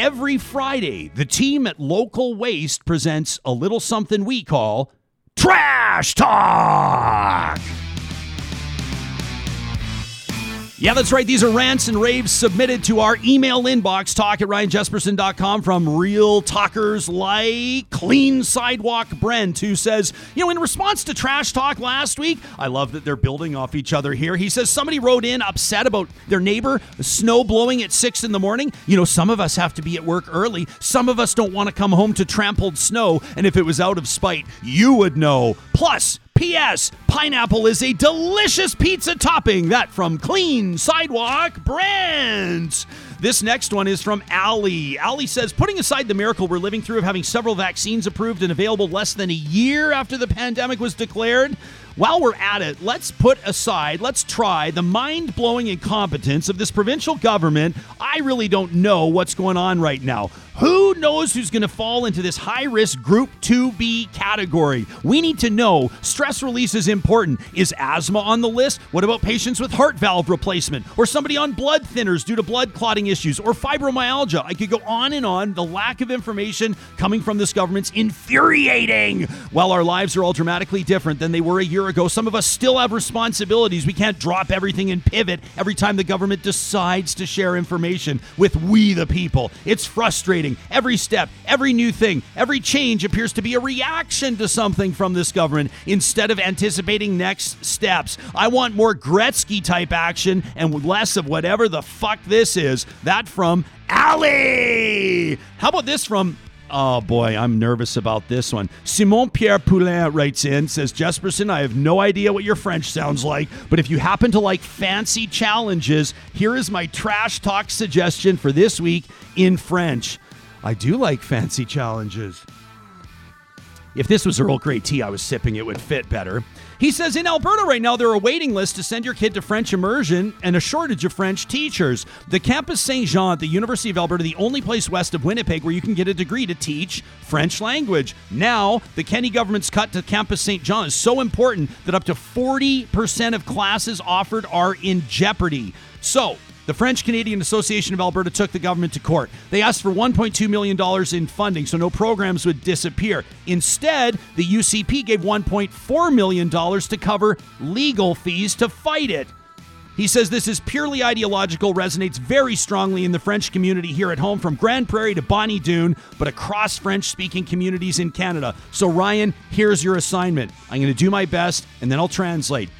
every Friday, the team at Local Waste presents a little something we call Trash Talk. Yeah, that's right. These are rants and raves submitted to our email inbox, talk at ryanjespersen.com from real talkers like Clean Sidewalk Brent, who says, you know, in response to trash talk last week, I love that they're building off each other here. He says somebody wrote in upset about their neighbor, snow blowing at six in the morning. You know, some of us have to be at work early. Some of us don't want to come home to trampled snow. And if it was out of spite, you would know. Plus, P.S. Pineapple is a delicious pizza topping. That from Clean Sidewalk Brent. This next one is from Allie. Allie says, putting aside the miracle we're living through of having several vaccines approved and available less than a year after the pandemic was declared, while we're at it, let's put aside, let's try the mind blowing incompetence of this provincial government. I really don't know what's going on right now. Who knows who's going to fall into this high risk Group 2B category? We need to know. Stress release is important. Is asthma on the list? What about patients with heart valve replacement? Or somebody on blood thinners due to blood clotting issues? Or fibromyalgia? I could go on and on. The lack of information coming from this government's infuriating. While our lives are all dramatically different than they were a year ago, some of us still have responsibilities. We can't drop everything and pivot every time the government decides to share information with we the people. It's frustrating. Every step, every new thing, every change appears to be a reaction to something from this government instead of anticipating next steps. I want more Gretzky type action and less of whatever the fuck this is. That from Allie. How about this from Oh boy, I'm nervous about this one. Simon Pierre Poulin writes in, says, Jespersen, I have no idea what your French sounds like, but if you happen to like fancy challenges, here is my trash talk suggestion for this week in French. I do like fancy challenges. If this was Earl Grey tea I was sipping, it would fit better. He says in Alberta right now, there are waiting lists to send your kid to French immersion and a shortage of French teachers. The Campus Saint Jean at the University of Alberta, the only place west of Winnipeg where you can get a degree to teach French language. Now, the Kenney government's cut to Campus Saint Jean is so important that up to 40% of classes offered are in jeopardy. So, the French Canadian Association of Alberta took the government to court. They asked for $1.2 million in funding so no programs would disappear. Instead, the UCP gave $1.4 million to cover legal fees to fight it. He says this is purely ideological, resonates very strongly in the French community here at home, from Grande Prairie to Bonnie Doon, but across French speaking communities in Canada. So, Ryan, here's your assignment. I'm going to do my best and then I'll translate.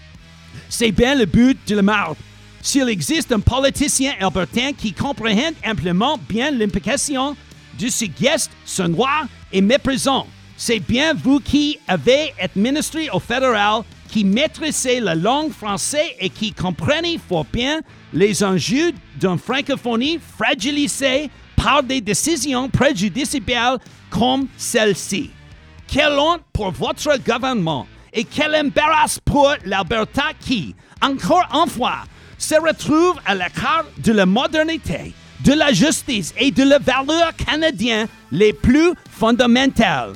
C'est bien le but de la marde. S'il existe un politicien albertain qui comprenne amplement bien l'implication de ce geste sonore et méprisant, c'est bien vous qui avez administré au fédéral, qui maîtrisez la langue française et qui comprenez fort bien les enjeux d'une francophonie fragilisée par des décisions préjudiciables comme celle-ci. Quelle honte pour votre gouvernement et quel embarras pour l'Alberta qui, encore une fois, se retrouve à l'écart de la modernité, de la justice et de la valeur canadienne les plus fondamentales.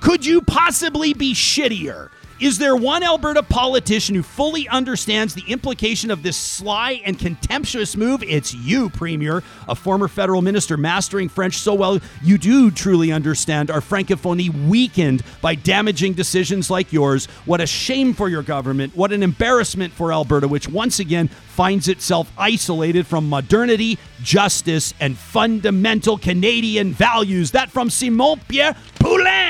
Could you possibly be shittier? Is there one Alberta politician who fully understands the implication of this sly and contemptuous move? It's you, Premier, a former federal minister mastering French so well you do truly understand our francophonie weakened by damaging decisions like yours. What a shame for your government. What an embarrassment for Alberta, which once again finds itself isolated from modernity, justice, and fundamental Canadian values. That from Simon Pierre Poulin.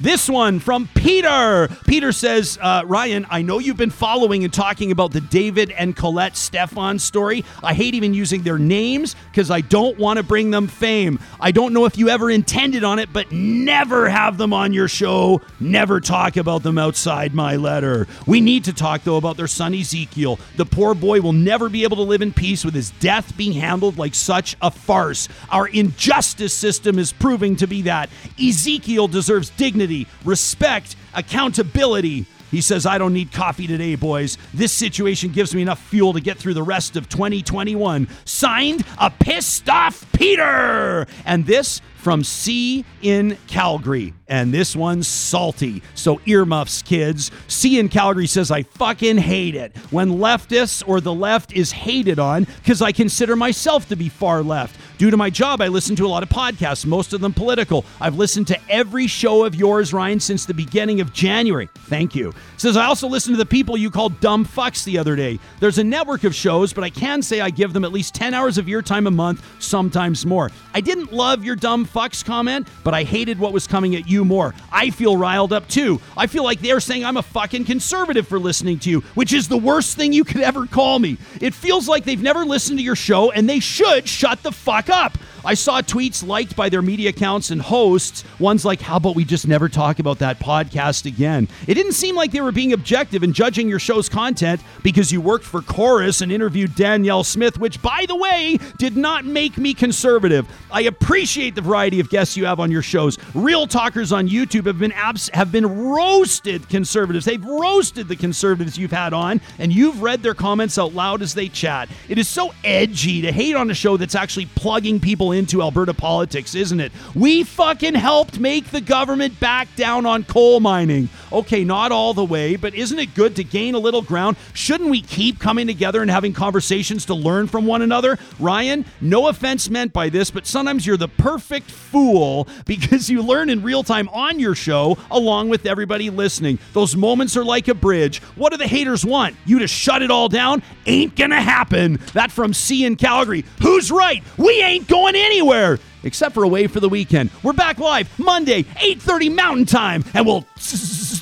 This one from Peter. Peter says, uh, Ryan, I know you've been following and talking about the David and Collet Stephan story. I hate even using their names because I don't want to bring them fame. I don't know if you ever intended on it, but never have them on your show. Never talk about them outside my letter. We need to talk, though, about their son Ezekiel. The poor boy will never be able to live in peace with his death being handled like such a farce. Our injustice system is proving to be that. Ezekiel deserves dignity respect, accountability. He says, I don't need coffee today, boys. This situation gives me enough fuel to get through the rest of 2021. Signed, a pissed off Peter. And this from C in Calgary. And this one's salty. So earmuffs, kids. C in Calgary says, I fucking hate it when leftists or the left is hated on because I consider myself to be far left. Due to my job, I listen to a lot of podcasts, most of them political. I've listened to every show of yours, Ryan, since the beginning of January. Thank you. Says I also listened to the people you called dumb fucks the other day. There's a network of shows, but I can say I give them at least 10 hours of your time a month, sometimes more. I didn't love your dumb fucks comment, but I hated what was coming at you more. I feel riled up too. I feel like they're saying I'm a fucking conservative for listening to you, which is the worst thing you could ever call me. It feels like they've never listened to your show and they should shut the fuck up. I saw tweets liked by their media accounts and hosts. Ones like, How about we just never talk about that podcast again? It didn't seem like they were being objective in judging your show's content because you worked for Corus and interviewed Danielle Smith, which, by the way, did not make me conservative. I appreciate the variety of guests you have on your shows. Real talkers on YouTube have been abs- have been roasted conservatives. They've roasted the conservatives you've had on, and you've read their comments out loud as they chat. It is so edgy to hate on a show that's actually plugging people into Alberta politics, isn't it? We fucking helped make the government back down on coal mining. Okay, not all the way, but isn't it good to gain a little ground? Shouldn't we keep coming together and having conversations to learn from one another? Ryan, no offense meant by this, but sometimes you're the perfect fool because you learn in real time on your show along with everybody listening. Those moments are like a bridge. What do the haters want? You to shut it all down? Ain't gonna happen. That from C in Calgary. Who's right? We ain't going anywhere except for away for the weekend. We're back live Monday, 8:30 Mountain Time, and we'll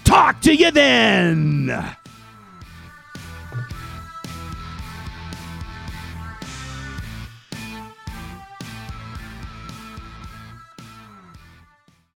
talk to you then.